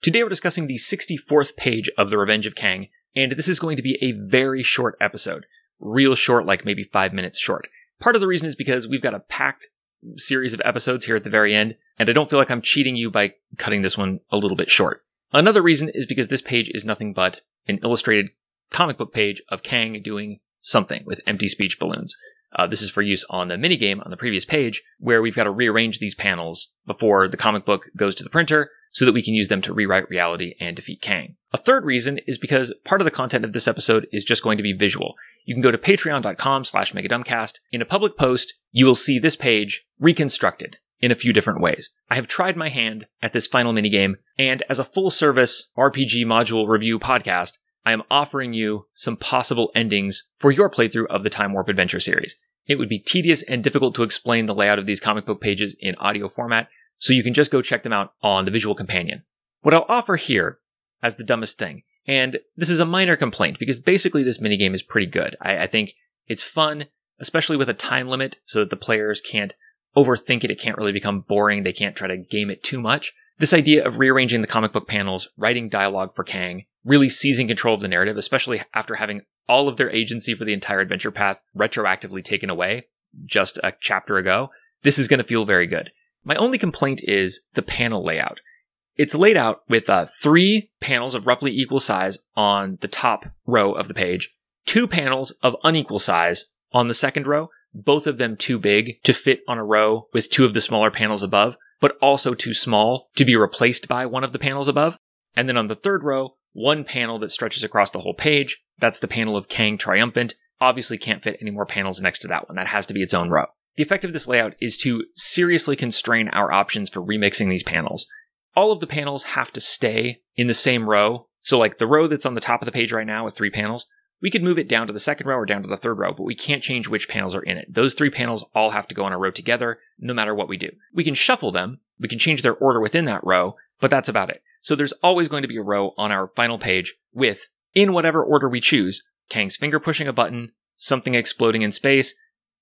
Today we're discussing the 64th page of The Revenge of Kang, and this is going to be a very short episode. Real short, like maybe five minutes short. Part of the reason is because we've got a packed series of episodes here at the very end, and I don't feel like I'm cheating you by cutting this one a little bit short. Another reason is because this page is nothing but an illustrated comic book page of Kang doing something with empty speech balloons. Uh, this is for use on the minigame on the previous page, where we've got to rearrange these panels before the comic book goes to the printer so that we can use them to rewrite reality and defeat Kang. A third reason is because part of the content of this episode is just going to be visual. You can go to patreon.com slash megadumbcast. In a public post, you will see this page reconstructed in a few different ways. I have tried my hand at this final minigame, and as a full service RPG module review podcast, I am offering you some possible endings for your playthrough of the Time Warp Adventure series. It would be tedious and difficult to explain the layout of these comic book pages in audio format, so you can just go check them out on the Visual Companion. What I'll offer here as the dumbest thing, and this is a minor complaint because basically this minigame is pretty good. I, I think it's fun, especially with a time limit so that the players can't overthink it. It can't really become boring. They can't try to game it too much. This idea of rearranging the comic book panels, writing dialogue for Kang, really seizing control of the narrative, especially after having all of their agency for the entire adventure path retroactively taken away just a chapter ago, this is going to feel very good. My only complaint is the panel layout. It's laid out with uh, three panels of roughly equal size on the top row of the page, two panels of unequal size on the second row, both of them too big to fit on a row with two of the smaller panels above, but also too small to be replaced by one of the panels above. And then on the third row, one panel that stretches across the whole page. That's the panel of Kang Triumphant. Obviously can't fit any more panels next to that one. That has to be its own row. The effect of this layout is to seriously constrain our options for remixing these panels. All of the panels have to stay in the same row. So like the row that's on the top of the page right now with three panels, we could move it down to the second row or down to the third row, but we can't change which panels are in it. Those three panels all have to go on a row together, no matter what we do. We can shuffle them, we can change their order within that row, but that's about it. So there's always going to be a row on our final page with, in whatever order we choose, Kang's finger pushing a button, something exploding in space,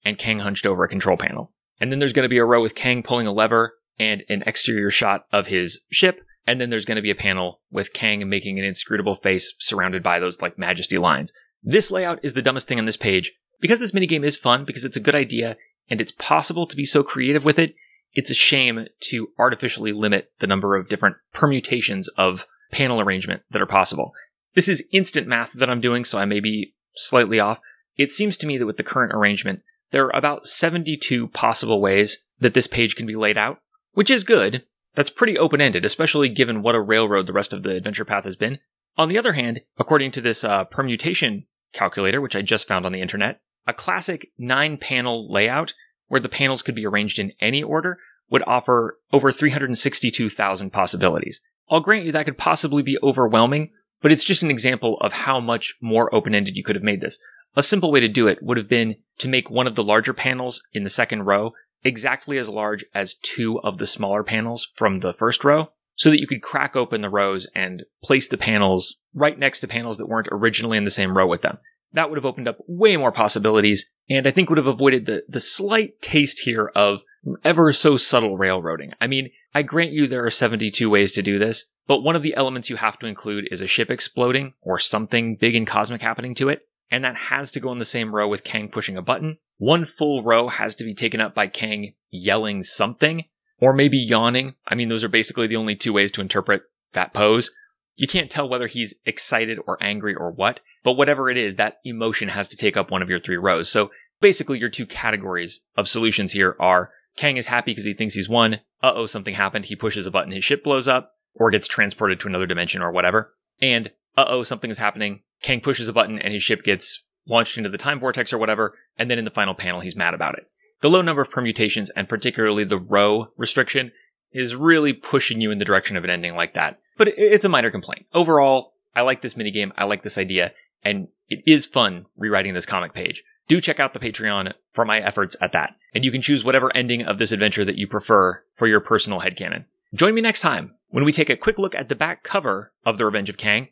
and Kang hunched over a control panel. And then there's going to be a row with Kang pulling a lever and an exterior shot of his ship. And then there's going to be a panel with Kang making an inscrutable face surrounded by those like majesty lines. This layout is the dumbest thing on this page. Because this minigame is fun, because it's a good idea, and it's possible to be so creative with it, it's a shame to artificially limit the number of different permutations of panel arrangement that are possible. This is instant math that I'm doing, so I may be slightly off. It seems to me that with the current arrangement, there are about 72 possible ways that this page can be laid out, which is good. That's pretty open ended, especially given what a railroad the rest of the adventure path has been. On the other hand, according to this uh, permutation calculator, which I just found on the internet, a classic nine panel layout where the panels could be arranged in any order, would offer over 362,000 possibilities. I'll grant you that could possibly be overwhelming, but it's just an example of how much more open-ended you could have made this. A simple way to do it would have been to make one of the larger panels in the second row exactly as large as two of the smaller panels from the first row, so that you could crack open the rows and place the panels right next to panels that weren't originally in the same row with them. That would have opened up way more possibilities, and I think would have avoided the, the slight taste here of ever so subtle railroading. I mean, I grant you there are 72 ways to do this, but one of the elements you have to include is a ship exploding or something big and cosmic happening to it, and that has to go in the same row with Kang pushing a button. One full row has to be taken up by Kang yelling something, or maybe yawning. I mean, those are basically the only two ways to interpret that pose. You can't tell whether he's excited or angry or what, but whatever it is, that emotion has to take up one of your three rows. So basically, your two categories of solutions here are Kang is happy because he thinks he's won. Uh oh, something happened. He pushes a button, his ship blows up, or gets transported to another dimension or whatever. And uh oh, something is happening. Kang pushes a button and his ship gets launched into the time vortex or whatever. And then in the final panel, he's mad about it. The low number of permutations and particularly the row restriction is really pushing you in the direction of an ending like that. But it's a minor complaint. Overall, I like this minigame. I like this idea. And it is fun rewriting this comic page. Do check out the Patreon for my efforts at that. And you can choose whatever ending of this adventure that you prefer for your personal headcanon. Join me next time when we take a quick look at the back cover of The Revenge of Kang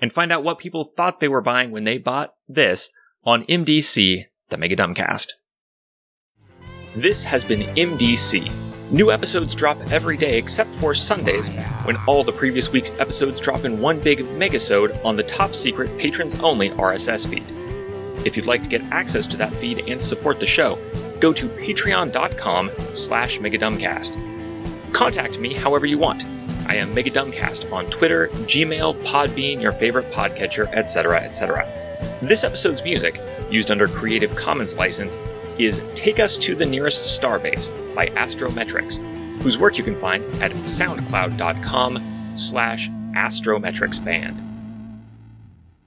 and find out what people thought they were buying when they bought this on MDC, the Mega Dumbcast. This has been MDC. New episodes drop every day except for Sundays, when all the previous week's episodes drop in one big megasode on the top secret patrons only RSS feed. If you'd like to get access to that feed and support the show, go to patreon.com slash megadumbcast. Contact me however you want. I am Megadumbcast on Twitter, Gmail, Podbean, your favorite podcatcher, etc., etc. This episode's music, used under Creative Commons license, is Take Us to the Nearest Starbase by Astrometrics, whose work you can find at soundcloud.com slash astrometricsband.